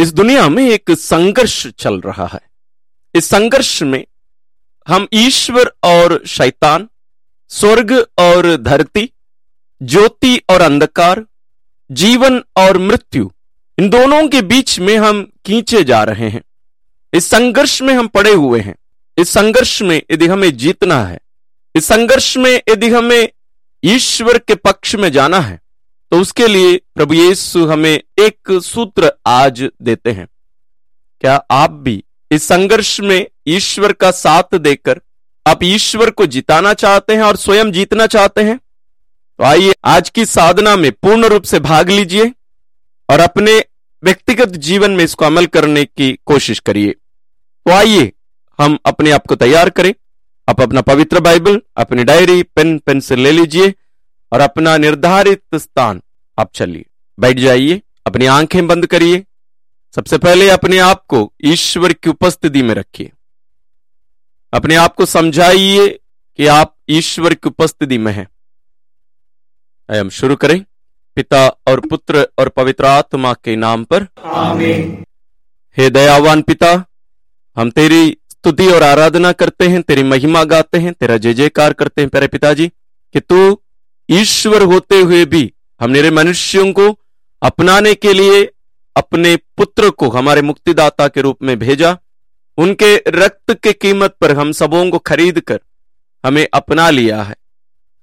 इस दुनिया में एक संघर्ष चल रहा है। इस संघर्ष में हम ईश्वर और शैतान, स्वर्ग और धरती, ज्योति और अंधकार, जीवन और मृत्यु, इन दोनों के बीच में हम खींचे जा रहे हैं। इस संघर्ष में हम पड़े हुए हैं। इस संघर्ष में यदि हमें जीतना है, इस संघर्ष में यदि हमें ईश्वर के पक्ष में जाना है तो उसके लिए प्रभु यीशु हमें एक सूत्र आज देते हैं। क्या आप भी इस संघर्ष में ईश्वर का साथ देकर आप ईश्वर को जिताना चाहते हैं और स्वयं जीतना चाहते हैं? तो आइए आज की साधना में पूर्ण रूप से भाग लीजिए और अपने व्यक्तिगत जीवन में इसको अमल करने की कोशिश करिए। तो आइए हम अपने आप को तैयार करें। आप अपना पवित्र बाइबल, अपनी डायरी, पेन पेंसिल ले लीजिए और अपना निर्धारित स्थान आप चलिए बैठ जाइए अपनी आँखें बंद करिए। सबसे पहले अपने आप को ईश्वर की उपस्थिति में रखिए। अपने आप को समझाइए कि आप ईश्वर की उपस्थिति में हैं। हम शुरू करें। पिता और पुत्र और पवित्र आत्मा के नाम पर। आमीन। हे दयावान पिता हम तेरी स्तुति और आराधना करते हैं तेरी महिमा गाते हैं तेरा जय जयकार करते हैं प्यारे पिताजी कि तू ईश्वर होते हुए भी हम मेरे मनुष्यों को अपनाने के लिए अपने पुत्र को हमारे मुक्तिदाता के रूप में भेजा। उनके रक्त के कीमत पर हम सबों को खरीद कर हमें अपना लिया है।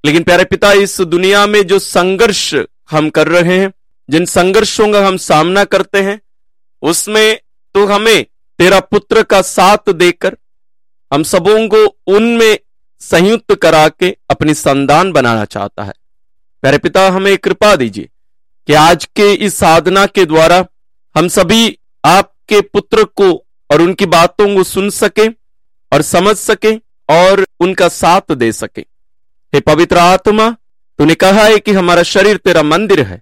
लेकिन प्यारे पिता, इस दुनिया में जो संघर्ष हम कर रहे हैं, जिन संघर्षों का हम सामना करते हैं, उसमें तो हमें तेरा पुत्र का साथ देकर हम सबों को उनमें संयुक्त करा के अपनी संतान बनाना चाहता है। प्यारे पिता, हमें कृपा दीजिए कि आज के इस साधना के द्वारा हम सभी आपके पुत्र को और उनकी बातों को सुन सके और समझ सके और उनका साथ दे सके। हे पवित्र आत्मा, तूने कहा है कि हमारा शरीर तेरा मंदिर है।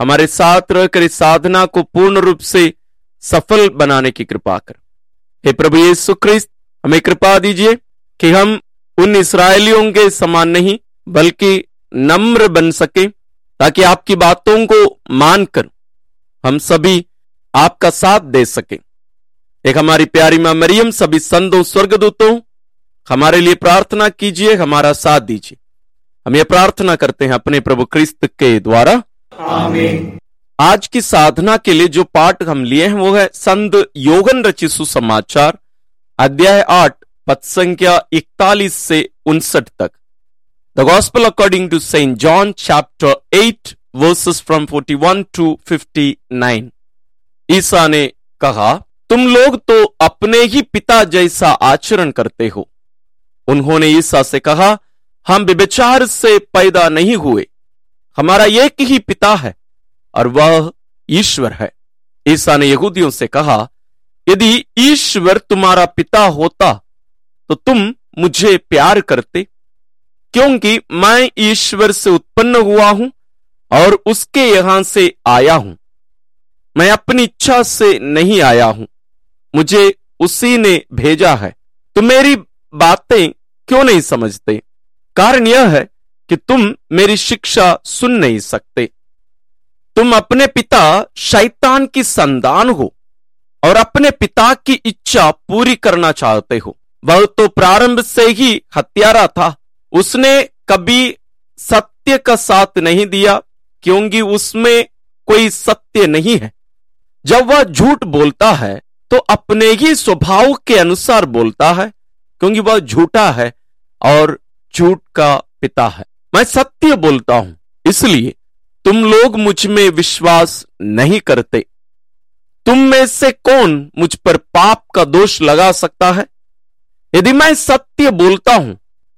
हमारे साथ रहकर इस साधना को पूर्ण रूप से सफल बनाने की कृपा कर। हे प्रभु यीशु क्रिस्त, हमें कृपा दीजिए कि हम उन इसराइलियों के समान नहीं, बल्कि नम्र बन सके ताकि आपकी बातों को मानकर हम सभी आपका साथ दे सके। एक हमारी प्यारी माँ मरियम सभी संतों स्वर्गदूतों हमारे लिए प्रार्थना कीजिए हमारा साथ दीजिए। हम ये प्रार्थना करते हैं अपने प्रभु क्रिस्त के द्वारा। आमीन। आज की साधना के लिए जो पाठ हम लिए हैं वो है संत योगन रचित सुसमाचार अध्याय आठ पद संख्या इकतालीस से उनसठ तक। According to saint John chapter eight verses from forty one to fifty nine ईसा ने कहा, तुम लोग तो अपने ही पिता जैसा आचरण करते हो। उन्होंने ईसा से कहा, हम विचार से पैदा नहीं हुए। हमारा एक ही पिता है, और वह ईश्वर है। ईसा ने यहूदियों से कहा, यदि ईश्वर तुम्हारा पिता होता तो तुम मुझे प्यार करते। क्योंकि मैं ईश्वर से उत्पन्न हुआ हूँ और उसके यहाँ से आया हूँ। मैं अपनी इच्छा से नहीं आया हूँ। मुझे उसी ने भेजा है। तुम मेरी बातें क्यों नहीं समझते? कारण यह है कि तुम मेरी शिक्षा सुन नहीं सकते। तुम अपने पिता शैतान की संतान हो और अपने पिता की इच्छा पूरी करना चाहते हो। वह तो प्रारंभ से ही हत्यारा था। उसने कभी सत्य का साथ नहीं दिया, क्योंकि उसमें कोई सत्य नहीं है। जब वह झूठ बोलता है तो अपने ही स्वभाव के अनुसार बोलता है, क्योंकि वह झूठा है और झूठ का पिता है। मैं सत्य बोलता हूँ, इसलिए तुम लोग मुझमें विश्वास नहीं करते। तुम में से कौन मुझ पर पाप का दोष लगा सकता है? यदि मैं सत्य बोलता हूँ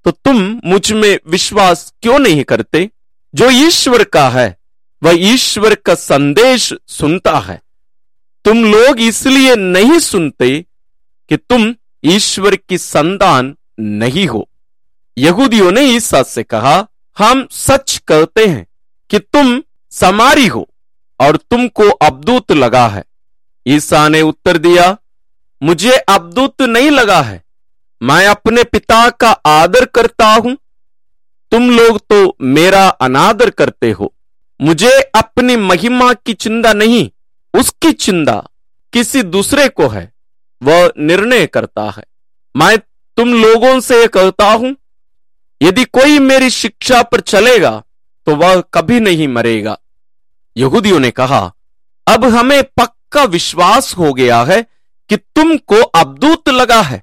तो तुम मुझमें विश्वास क्यों नहीं करते? जो ईश्वर का है, वह ईश्वर का संदेश सुनता है। तुम लोग इसलिए नहीं सुनते कि तुम ईश्वर की संतान नहीं हो। यहूदियों ने ईसा से कहा, हम सच कहते हैं कि तुम समारी हो और तुमको अबदूत लगा है। ईसा ने उत्तर दिया, मुझे अबदूत नहीं लगा है मैं अपने पिता का आदर करता हूँ। तुम लोग तो मेरा अनादर करते हो। मुझे अपनी महिमा की चिंता नहीं, उसकी चिंता किसी दूसरे को है, वह निर्णय करता है। मैं तुम लोगों से कहता हूँ, यदि कोई मेरी शिक्षा पर चलेगा तो वह कभी नहीं मरेगा। यहूदियों ने कहा, अब हमें पक्का विश्वास हो गया है कि तुमको अबदूत लगा है।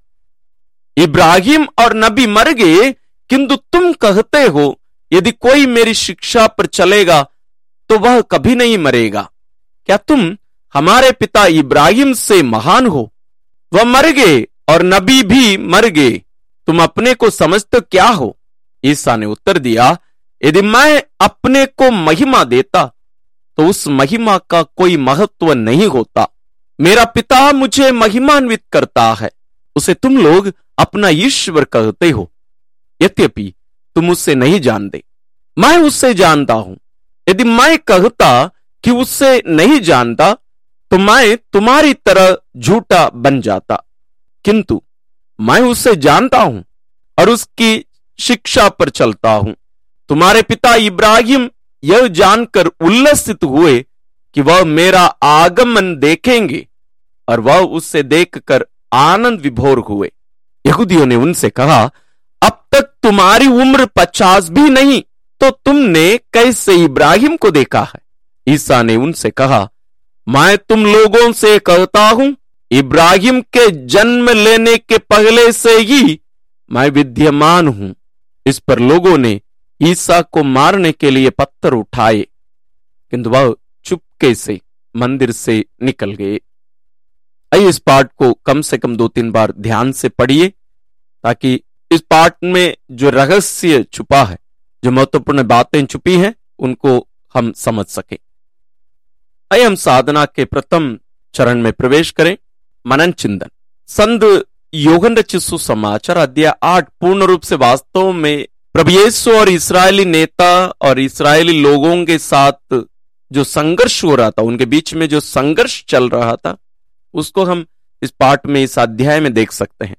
इब्राहिम और नबी मर गए, किंतु तुम कहते हो, यदि कोई मेरी शिक्षा पर चलेगा तो वह कभी नहीं मरेगा। क्या तुम हमारे पिता इब्राहिम से महान हो? वह मर गए और नबी भी मर गए। तुम अपने को समझते क्या हो? ईसा ने उत्तर दिया, यदि मैं अपने को महिमा देता तो उस महिमा का कोई महत्व नहीं होता। मेरा पिता मुझे महिमान्वित करता है। उसे तुम लोग अपना ईश्वर कहते हो। यद्यपि तुम उससे नहीं जानते। मैं उससे जानता हूँ। यदि मैं कहता कि उससे नहीं जानता तो मैं तुम्हारी तरह झूठा बन जाता। किंतु मैं उससे जानता हूँ और उसकी शिक्षा पर चलता हूँ। तुम्हारे पिता इब्राहिम यह जानकर उल्लसित हुए कि वह मेरा आगमन देखेंगे और वह उससे देखकर आनंद विभोर हुए। यहूदियों ने उनसे कहा, अब तक तुम्हारी उम्र पचास भी नहीं तो तुमने कैसे इब्राहिम को देखा है? ईसा ने उनसे कहा, मैं तुम लोगों से कहता हूँ, इब्राहिम के जन्म लेने के पहले से ही मैं विद्यमान हूँ। इस पर लोगों ने ईसा को मारने के लिए पत्थर उठाए, किंतु वह चुपके से मंदिर से निकल गए। इस पाठ को कम से कम दो तीन बार ध्यान से पढ़िए, ताकि इस पाठ में जो रहस्य छुपा है, जो महत्वपूर्ण बातें छुपी हैं, उनको हम समझ सके। आइए हम साधना के प्रथम चरण में प्रवेश करें। मनन चिंतन। संत योगन रचित अध्याय आठ, पूर्ण रूप से वास्तव में प्रभु और इसराइली नेता और इसराइली लोगों के साथ जो संघर्ष हो रहा था, उनके बीच में जो संघर्ष चल रहा था उसको हम इस पाठ में, इस अध्याय में देख सकते हैं।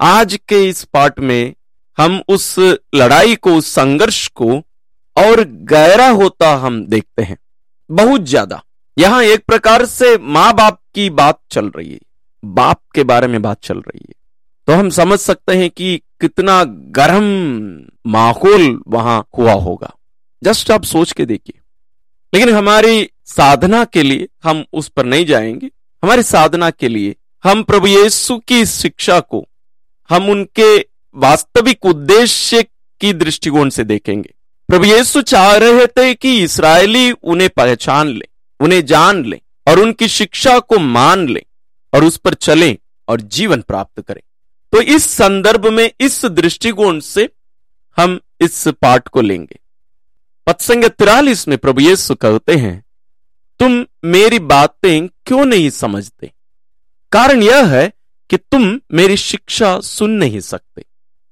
आज के इस पाठ में हम उस लड़ाई को, उस संघर्ष को और गहरा होता हम देखते हैं। बहुत ज़्यादा। यहाँ एक प्रकार से माँ बाप की बात चल रही है। बाप के बारे में बात चल रही है। तो हम समझ सकते हैं कि कितना गर्म माहौल वहाँ हुआ होगा। जस्ट आप सोच के देखिए। लेकिन हमारी साधना के लिए हम उस पर नहीं जाएँगे। हमारी साधना के लिए हम प्रभु यीशु की शिक्षा को हम उनके वास्तविक उद्देश्य की दृष्टिकोण से देखेंगे। प्रभु यीशु चाह रहे थे कि इसराइली उन्हें पहचान ले, उन्हें जान ले और उनकी शिक्षा को मान ले और उस पर चले और जीवन प्राप्त करें। तो इस संदर्भ में इस दृष्टिकोण से हम इस पाठ को लेंगे। पत्संग तिरालीस में प्रभु यीशु कहते हैं तुम मेरी बातें क्यों नहीं समझते? कारण यह है कि तुम मेरी शिक्षा सुन नहीं सकते।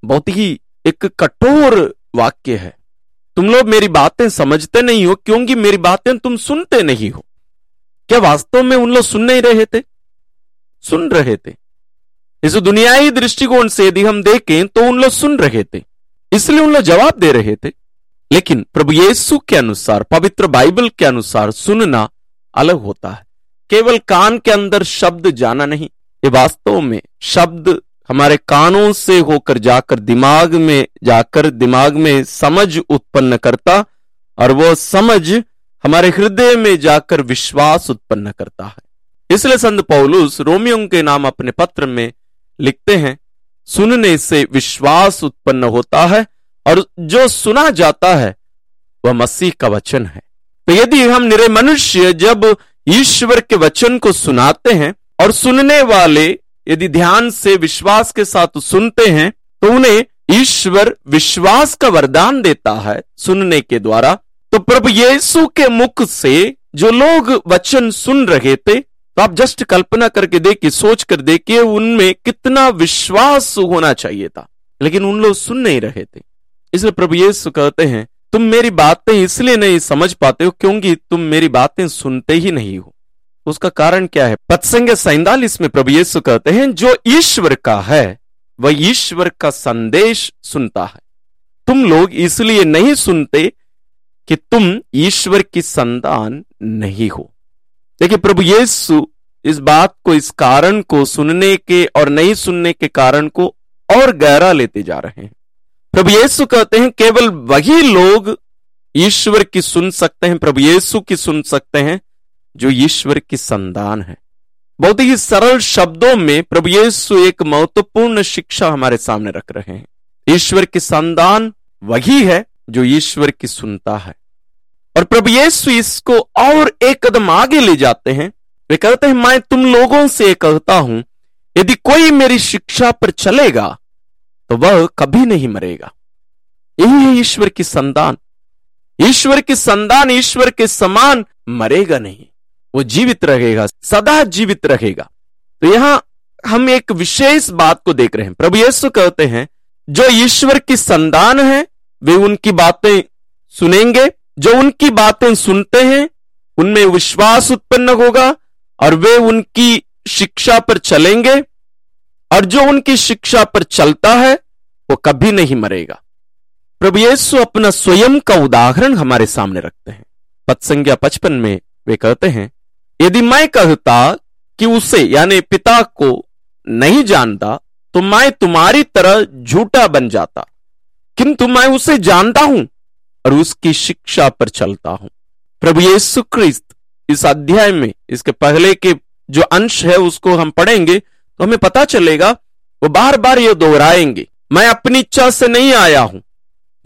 बहुत ही एक कठोर वाक्य है। तुम लोग मेरी बातें समझते नहीं हो, क्योंकि मेरी बातें तुम सुनते नहीं हो। क्या वास्तव में उन लोग सुन नहीं रहे थे? सुन रहे थे। इस दुनियाई दृष्टिकोण से यदि हम देखें तो उन लोग सुन रहे थे। इसलिए उन लोग जवाब दे रहे थे। लेकिन प्रभु यीशु के अनुसार, पवित्र बाइबल के अनुसार सुनना अलग होता है। केवल कान के अंदर शब्द जाना नहीं, ये वास्तव में शब्द हमारे कानों से होकर जाकर, दिमाग में जाकर, दिमाग में समझ उत्पन्न करता और वो समझ हमारे हृदय में जाकर विश्वास उत्पन्न करता है। इसलिए संत पौलुस रोमियो के नाम अपने पत्र में लिखते हैं, सुनने से विश्वास उत्पन्न होता है और जो सुना जाता है, वह मसीह का वचन है। तो यदि हम निरे मनुष्य जब ईश्वर के वचन को सुनाते हैं और सुनने वाले यदि ध्यान से विश्वास के साथ सुनते हैं तो उन्हें ईश्वर विश्वास का वरदान देता है सुनने के द्वारा। तो प्रभु यीशु के मुख से जो लोग वचन सुन रहे थे तो आप जस्ट कल्पना करके देखिए सोच कर देखिए, उनमें कितना विश्वास होना चाहिए था। लेकिन उन लोग सुन नहीं रहे थे। इसलिए प्रभु यीशु कहते हैं तुम मेरी बातें इसलिए नहीं समझ पाते हो क्योंकि तुम मेरी बातें सुनते ही नहीं हो। उसका कारण क्या है? पत्संग सैतालीस में प्रभु यीशु कहते हैं, जो ईश्वर का है, वह ईश्वर का संदेश सुनता है। तुम लोग इसलिए नहीं सुनते कि तुम ईश्वर की संतान नहीं हो। देखिए, प्रभु यीशु इस बात को, इस कारण को सुनने के और नहीं सुनने के कारण को और गहरा लेते जा रहे हैं। प्रभु यीशु कहते हैं, केवल वही लोग ईश्वर की सुन सकते हैं, प्रभु यीशु की सुन सकते हैं, जो ईश्वर की संतान है। बहुत ही सरल शब्दों में प्रभु यीशु एक महत्वपूर्ण शिक्षा हमारे सामने रख रहे हैं। ईश्वर की संतान वही है, जो ईश्वर की सुनता है। और प्रभु यीशु इसको और एक कदम आगे ले जाते हैं। वे कहते हैं, मैं तुम लोगों से कहता हूँ, यदि कोई मेरी शिक्षा पर चलेगा वह कभी नहीं मरेगा। यही है ईश्वर की संतान। ईश्वर की संतान, ईश्वर के समान मरेगा नहीं। वो जीवित रहेगा, सदा जीवित रहेगा। तो यहाँ हम एक विशेष बात को देख रहे हैं। प्रभु यीशु कहते हैं, जो ईश्वर की संतान है, वे उनकी बातें सुनेंगे, जो उनकी बातें सुनते हैं, उनमें विश्वास उत्पन्न होगा और वे उनकी शिक्षा पर चलेंगे। और जो उनकी शिक्षा पर चलता है वो कभी नहीं मरेगा। प्रभु यीशु अपना स्वयं का उदाहरण हमारे सामने रखते हैं। पद संज्ञा पचपन में वे कहते हैं, यदि मैं कहता कि उसे, यानी पिता को नहीं जानता तो मैं तुम्हारी तरह झूठा बन जाता। किंतु मैं उसे जानता हूँ और उसकी शिक्षा पर चलता हूँ। प्रभु यीशु क्रिस्त, इस अध्याय में, इसके पहले के जो अंश है, उसको हम पढ़ेंगे तो हमें पता चलेगा, वो बार बार ये दोहराएँगे। मैं अपनी इच्छा से नहीं आया हूँ।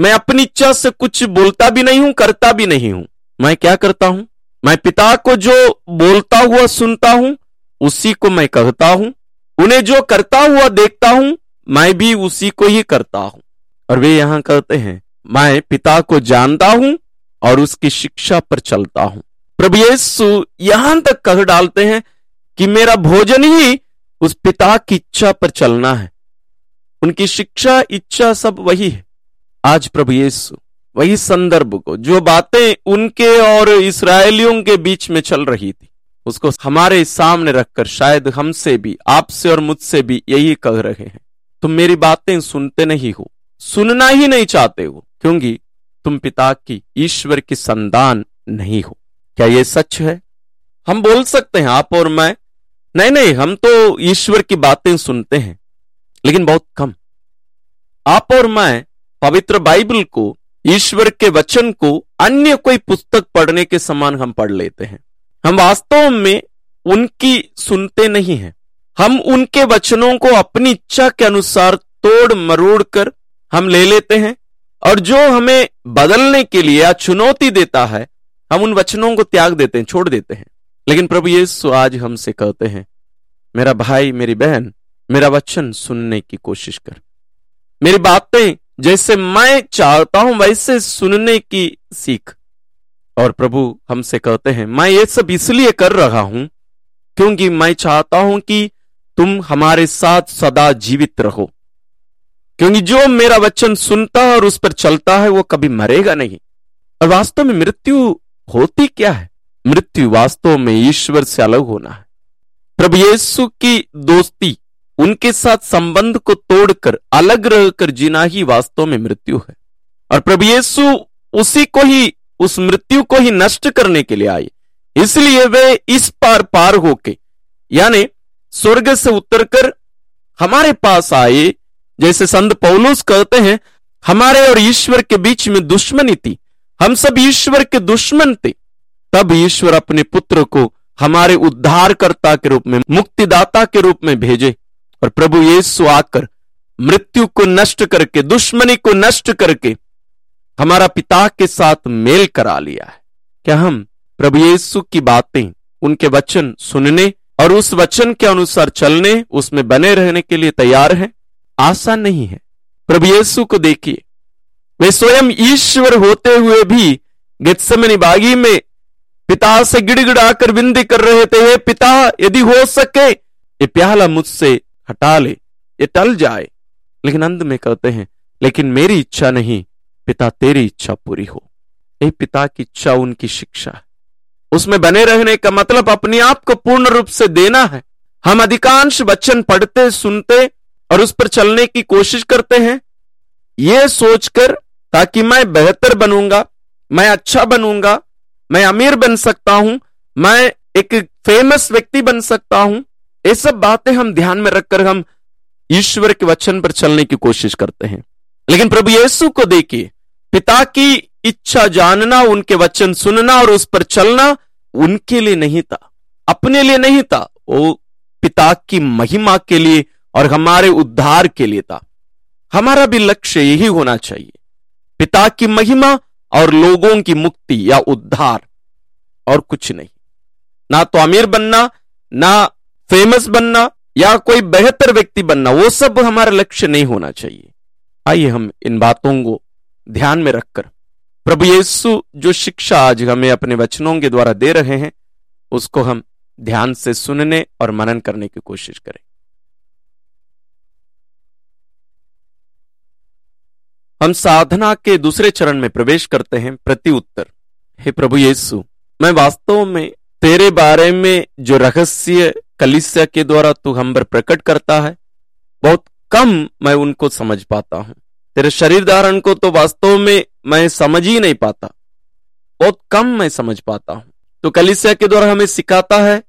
मैं अपनी इच्छा से कुछ बोलता भी नहीं हूँ, करता भी नहीं हूँ। मैं क्या करता हूँ? मैं पिता को जो बोलता हुआ सुनता हूँ, उसी को मैं कहता हूँ। उन्हें जो करता हुआ देखता हूँ, मैं भी उसी को ही करता हूँ। और वे यहाँ कहते हैं, मैं पिता को जानता हूँ और उसकी शिक्षा पर चलता हूँ। प्रभु यीशु यहाँ तक कह डालते हैं कि मेरा भोजन ही उस पिता की इच्छा पर चलना है। उनकी शिक्षा, इच्छा सब वही है। आज प्रभु यीशु, वही संदर्भ को, जो बातें उनके और इसराइलियों के बीच में चल रही थी, उसको हमारे सामने रखकर शायद हमसे भी, आपसे और मुझसे भी यही कह रहे हैं। तुम मेरी बातें सुनते नहीं हो, सुनना ही नहीं चाहते हो, क्योंकि तुम पिता की, ईश्वर की संतान नहीं हो। क्या यह सच है? हम बोल सकते हैं, आप और मैं, नहीं नहीं, हम तो ईश्वर की बातें सुनते हैं। लेकिन बहुत कम। आप और मैं पवित्र बाइबल को, ईश्वर के वचन को, अन्य कोई पुस्तक पढ़ने के समान हम पढ़ लेते हैं। हम वास्तव में उनकी सुनते नहीं हैं। हम उनके वचनों को अपनी इच्छा के अनुसार तोड़ मरोड़ कर हम ले लेते हैं और जो हमें बदलने के लिए या चुनौती देता है, हम उन वचनों को त्याग देते हैं, छोड़ देते हैं। लेकिन प्रभु यीशु आज हमसे कहते हैं, मेरा भाई, मेरी बहन मेरा वचन सुनने की कोशिश कर। मेरी बातें जैसे मैं चाहता हूँ, वैसे सुनने की सीख। और प्रभु हमसे कहते हैं, मैं ये सब इसलिए कर रहा हूँ क्योंकि मैं चाहता हूँ कि तुम हमारे साथ सदा जीवित रहो। क्योंकि जो मेरा वचन सुनता है और उस पर चलता है, वो कभी मरेगा नहीं। और वास्तव में मृत्यु होती क्या है? मृत्यु वास्तव में ईश्वर से अलग होना है। प्रभु यीशु की दोस्ती उनके साथ संबंध को तोड़कर, अलग रहकर जीना ही वास्तव में मृत्यु है। और प्रभु यीशु उसी को ही, उस मृत्यु को ही नष्ट करने के लिए आए। इसलिए वे इस पार पार होके, यानी स्वर्ग से उतरकर हमारे पास आए। जैसे संत पौलुस कहते हैं, हमारे और ईश्वर के बीच में दुश्मनी थी। हम सब ईश्वर के दुश्मन थे। तब ईश्वर अपने पुत्र को हमारे उद्धारकर्ता के रूप में, मुक्तिदाता के रूप में भेजे। और प्रभु यीशु आकर मृत्यु को नष्ट करके, दुश्मनी को नष्ट करके हमारा पिता के साथ मेल करा लिया है। क्या हम प्रभु यीशु की बातें, उनके वचन सुनने और उस वचन के अनुसार चलने, उसमें बने रहने के लिए तैयार हैं? आसान नहीं है। प्रभु यीशु को देखिए। वे स्वयं ईश्वर होते हुए भी गित्समनी बागी में पिता से गिड़गिड़ाकर विनती कर रहे थे पिता, यदि हो सके, ये प्याला मुझसे हटा ले, ये टल जाए। लेकिन अंत में कहते हैं, लेकिन मेरी इच्छा नहीं, पिता तेरी इच्छा पूरी हो। ये पिता की इच्छा उनकी शिक्षा है। उसमें बने रहने का मतलब अपने आप को पूर्ण रूप से देना है। हम अधिकांश वचन पढ़ते, सुनते और उस पर चलने की कोशिश करते हैं। ये सोचकर, ताकि मैं बेहतर बनूँगा, मैं अच्छा बनूँगा, मैं अमीर बन सकता हूँ, मैं एक फ़ेमस व्यक्ति बन सकता हूँ ये सब बातें हम ध्यान में रखकर हम ईश्वर के वचन पर चलने की कोशिश करते हैं। लेकिन प्रभु यीशु को देखिए, पिता की इच्छा जानना, उनके वचन सुनना और उस पर चलना उनके लिए नहीं था, अपने लिए नहीं था, वो पिता की महिमा के लिए और हमारे उद्धार के लिए था। हमारा भी लक्ष्य यही होना चाहिए, पिता की महिमा और लोगों की मुक्ति या उद्धार और कुछ नहीं। ना तो अमीर बनना, ना फ़ेमस बनना या कोई बेहतर व्यक्ति बनना, वो सब हमारा लक्ष्य नहीं होना चाहिए। आइए हम इन बातों को ध्यान में रखकर, प्रभु यीशु जो शिक्षा आज हमें अपने वचनों के द्वारा दे रहे हैं, उसको हम ध्यान से सुनने और मनन करने की कोशिश करें। हम साधना के दूसरे चरण में प्रवेश करते हैं, प्रति उत्तर। हे प्रभु यीशु, मैं वास्तव में तेरे बारे में जो रहस्य कलिसिया के द्वारा तू हम पर प्रकट करता है, बहुत कम मैं उनको समझ पाता हूँ। तेरे शरीर धारण को तो वास्तव में मैं समझ ही नहीं पाता। बहुत कम मैं समझ पाता हूँ। तो कलिसिया के द्वारा हमें सिखाता है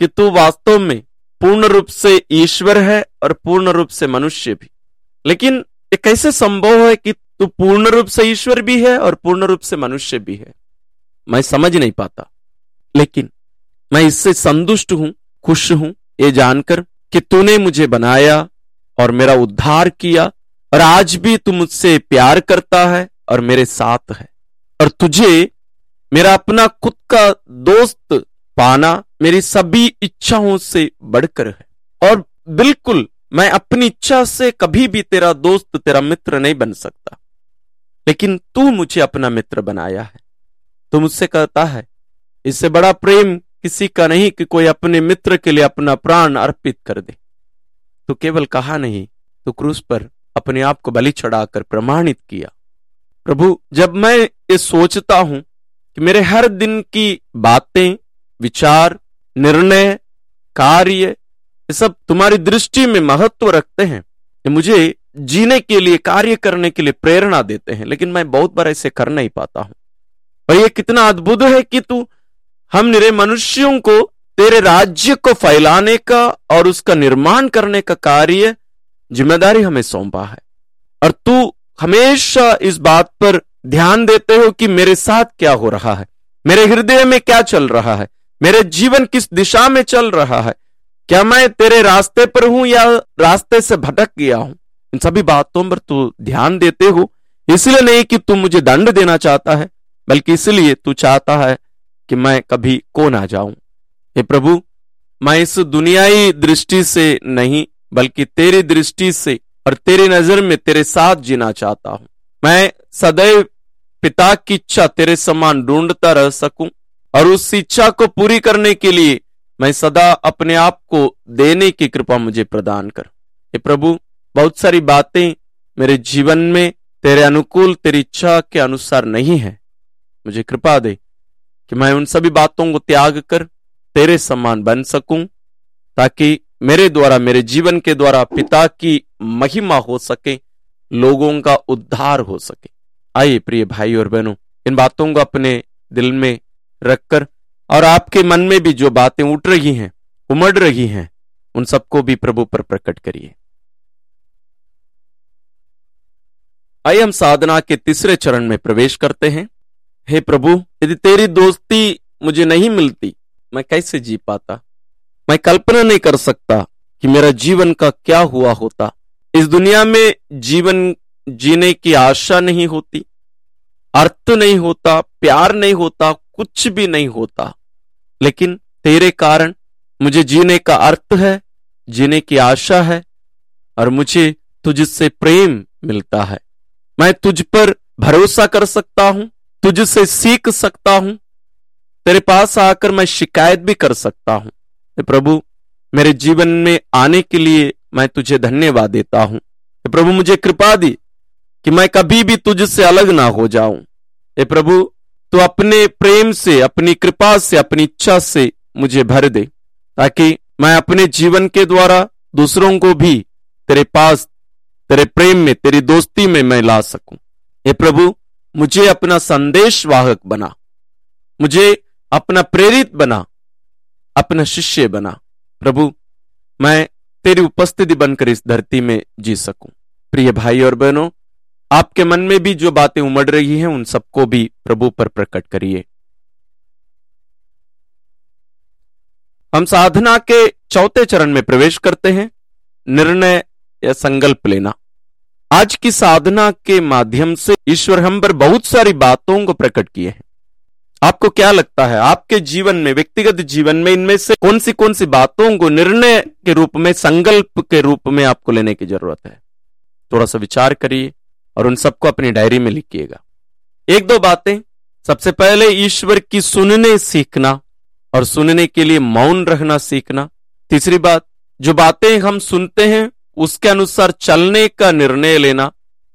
कि तू वास्तव में पूर्ण रूप से ईश्वर है और पूर्ण रूप से मनुष्य भी। लेकिन ये कैसे संभव है कि तू पूर्ण रूप से ईश्वर भी है और पूर्ण रूप से मनुष्य भी है? मैं समझ नहीं पाता। लेकिन मैं इससे संतुष्ट हूँ, खुश हूँ, ये जानकर कि तूने मुझे बनाया और मेरा उद्धार किया और आज भी तू मुझसे प्यार करता है और मेरे साथ है। और तुझे मेरा अपना खुद का दोस्त पाना मेरी सभी इच्छाओं से बढ़कर है। और बिल्कुल मैं अपनी इच्छा से कभी भी तेरा दोस्त, तेरा मित्र नहीं बन सकता। लेकिन तू मुझे अपना मित्र बनाया है। तू मुझसे कहता है इससे बड़ा प्रेम किसी का नहीं कि कोई अपने मित्र के लिए अपना प्राण अर्पित कर दे। तो केवल कहा नहीं तो क्रूस पर अपने आप को बलि चढ़ाकर प्रमाणित किया। प्रभु, जब मैं ये सोचता हूँ कि मेरे हर दिन की बातें, विचार, निर्णय, कार्य, ये सब तुम्हारी दृष्टि में महत्व रखते हैं, ये मुझे जीने के लिए, कार्य करने के लिए प्रेरणा देते हैं, लेकिन मैं बहुत बार ऐसे कर नहीं पाता हूँ। और ये कितना अद्भुत है कि तू हम निरे मनुष्यों को तेरे राज्य को फैलाने का और उसका निर्माण करने का कार्य ज़िम्मेदारी हमें सौंपा है। और तू हमेशा इस बात पर ध्यान देते हो कि मेरे साथ क्या हो रहा है, मेरे हृदय में क्या चल रहा है, मेरे जीवन किस दिशा में चल रहा है, क्या मैं तेरे रास्ते पर हूँ या रास्ते से भटक गया हूँ? इन सभी बातों पर तू ध्यान देते हो, इसलिए नहीं कि तू मुझे दंड देना चाहता है, बल्कि इसलिए तू चाहता है कि मैं कभी को ना जाऊँ। हे प्रभु, मैं इस दुनियाई दृष्टि से नहीं, बल्कि तेरी दृष्टि से और तेरी नज़र में तेरे साथ जीना चाहता हूँ। मैं सदैव पिता की इच्छा तेरे समान ढूंढता रह सकूँ और उस इच्छा को पूरी करने के लिए मैं सदा अपने आप को देने की कृपा मुझे प्रदान कर। हे प्रभु, बहुत सारी बातें मेरे जीवन में तेरे अनुकूल, तेरी इच्छा के अनुसार नहीं है। मुझे कृपा दे कि मैं उन सभी बातों को त्याग कर तेरे समान बन सकूँ, ताकि मेरे द्वारा, मेरे जीवन के द्वारा पिता की महिमा हो सके, लोगों का उद्धार हो सके। आइए प्रिय भाई और बहनों, इन बातों को अपने दिल में रखकर और आपके मन में भी जो बातें उठ रही हैं, उमड़ रही हैं, उन सबको भी प्रभु पर प्रकट करिए। आइए हम साधना के तीसरे चरण में प्रवेश करते हैं। हे प्रभु, यदि तेरी दोस्ती मुझे नहीं मिलती, मैं कैसे जी पाता? मैं कल्पना नहीं कर सकता कि मेरा जीवन का क्या हुआ होता। इस दुनिया में जीवन जीने की आशा नहीं होती, अर्थ नहीं होता, प्यार नहीं होता, कुछ भी नहीं होता। लेकिन तेरे कारण मुझे जीने का अर्थ है, जीने की आशा है, और मुझे तुझसे प्रेम मिलता है। मैं तुझ पर भरोसा कर सकता हूँ तुझसे सीख सकता हूँ, तेरे पास आकर मैं शिकायत भी कर सकता हूँ। प्रभु, मेरे जीवन में आने के लिए मैं तुझे धन्यवाद देता हूँ प्रभु, मुझे कृपा दी कि मैं कभी भी तुझसे अलग ना हो जाऊँ। हे प्रभु तो अपने प्रेम से, अपनी कृपा से, अपनी इच्छा से मुझे भर दे, ताकि मैं अपने जीवन के द्वारा दूसरों को भी तेरे पास, तेरे प्रेम में, तेरी दोस्ती में मैं ला सकूँ। हे प्रभु मुझे अपना संदेश वाहक बना। मुझे अपना प्रेरित बना। अपना शिष्य बना। प्रभु, मैं तेरी उपस्थिति बनकर इस धरती में जी सकूँ। प्रिय भाई और बहनों, आपके मन में भी जो बातें उमड़ रही हैं, उन सबको भी प्रभु पर प्रकट करिए। हम साधना के चौथे चरण में प्रवेश करते हैं। निर्णय या संकल्प लेना। आज की साधना के माध्यम से ईश्वर हम पर बहुत सारी बातों को प्रकट किए हैं। आपको क्या लगता है, आपके जीवन में, व्यक्तिगत जीवन में इनमें से कौन सी कौन सी बातों को निर्णय के रूप में, संकल्प के रूप में आपको लेने की ज़रूरत है? थोड़ा सा विचार करिए और उन सबको अपनी डायरी में लिखिएगा। एक दो बातें। सबसे पहले ईश्वर की सुनने सीखना और सुनने के लिए मौन रहना सीखना। तीसरी बात, जो बातें हम सुनते हैं उसके अनुसार चलने का निर्णय लेना,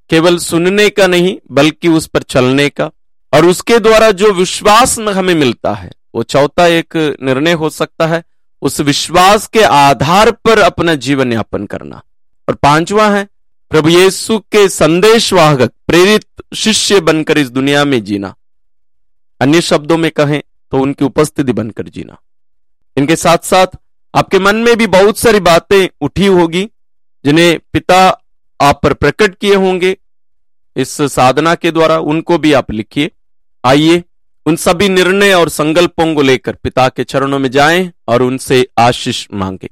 केवल सुनने का नहीं, बल्कि उस पर चलने का। और उसके द्वारा जो विश्वास हमें मिलता है, वो चौथा एक निर्णय हो सकता है, उस विश्वास के आधार पर अपना जीवन यापन करना। और पांचवा है, प्रभु येसु के संदेशवाहक, प्रेरित शिष्य बनकर इस दुनिया में जीना। अन्य शब्दों में कहें तो उनकी उपस्थिति बनकर जीना। इनके साथ साथ आपके मन में भी बहुत सारी बातें उठी होगी जिन्हें पिता आप पर प्रकट किए होंगे, इस साधना के द्वारा उनको भी आप लिखिए। आइए, उन सभी निर्णय और संकल्पों को लेकर पिता के चरणों में जाएँ और उनसे आशीष मांगे।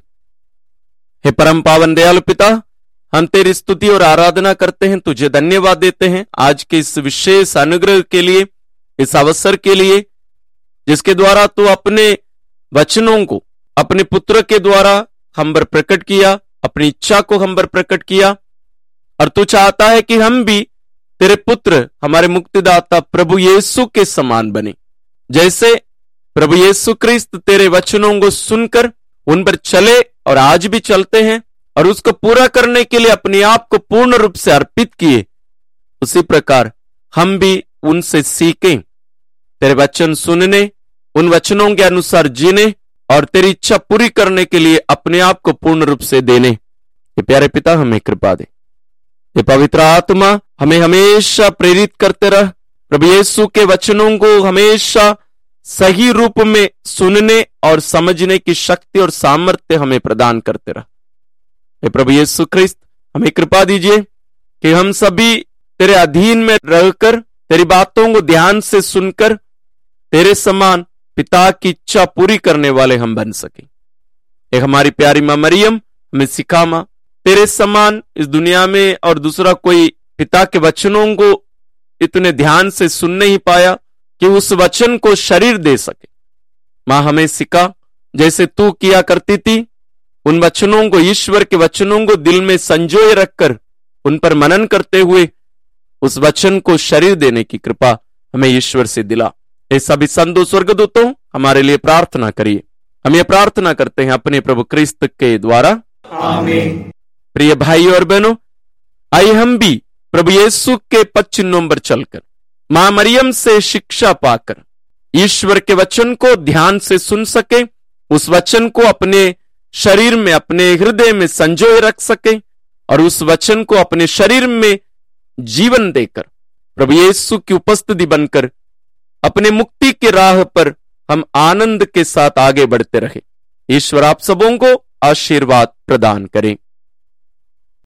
हे परम पावन दयालु पिता, हम तेरी स्तुति और आराधना करते हैं, तुझे धन्यवाद देते हैं। आज के इस विशेष अनुग्रह के लिए, इस अवसर के लिए, जिसके द्वारा तू अपने वचनों को, अपने पुत्र के द्वारा हम पर प्रकट किया अपनी इच्छा को हम पर प्रकट किया। और तू चाहता है कि हम भी तेरे पुत्र, हमारे मुक्तिदाता प्रभु येसु के समान बने। जैसे प्रभु येसु क्रिस्त तेरे वचनों को सुनकर उन पर चले और आज भी चलते हैं और उसको पूरा करने के लिए अपने आप को पूर्ण रूप से अर्पित किए, उसी प्रकार हम भी उनसे सीखें। तेरे वचन सुनने, उन वचनों के अनुसार जीने और तेरी इच्छा पूरी करने के लिए अपने आप को पूर्ण रूप से देने। ये प्यारे पिता, हमें कृपा दे। ये पवित्र आत्मा हमें हमेशा प्रेरित करते रह। प्रभु यीशु के वचनों को हमेशा सही रूप में सुनने और समझने की शक्ति और सामर्थ्य हमें प्रदान करते रह। ये प्रभु यीशु क्रिस्त, हमें कृपा दीजिए कि हम सभी तेरे अधीन में रहकर, तेरी बातों को ध्यान से सुनकर, तेरे समान पिता की इच्छा पूरी करने वाले हम बन सके। एक हमारी प्यारी माँ मरियम हमें सिखा माँ तेरे समान इस दुनिया में और दूसरा कोई पिता के वचनों को इतने ध्यान से सुन नहीं पाया कि उस वचन को शरीर दे सके। माँ हमें सिखा, जैसे तू किया करती थी, उन वचनों को, ईश्वर के वचनों को दिल में संजोए रखकर, उन पर मनन करते हुए, उस वचन को शरीर देने की कृपा हमें ईश्वर से दिला। ये सभी संतो स्वर्गदूतों हमारे लिए प्रार्थना करिए। हम ये प्रार्थना करते हैं अपने प्रभु क्रिस्त के द्वारा। प्रिय भाई और बहनों आइए हम भी प्रभु यीशु के पद चिन्हों पर चलकर माँ मरियम से शिक्षा पाकर ईश्वर के वचन को ध्यान से सुन सके उस वचन को अपने शरीर में अपने हृदय में संजोए रख सके और उस वचन को अपने शरीर में जीवन देकर प्रभु यीशु की उपस्थिति बनकर अपने मुक्ति के राह पर हम आनंद के साथ आगे बढ़ते रहे। ईश्वर आप सबों को आशीर्वाद प्रदान करें।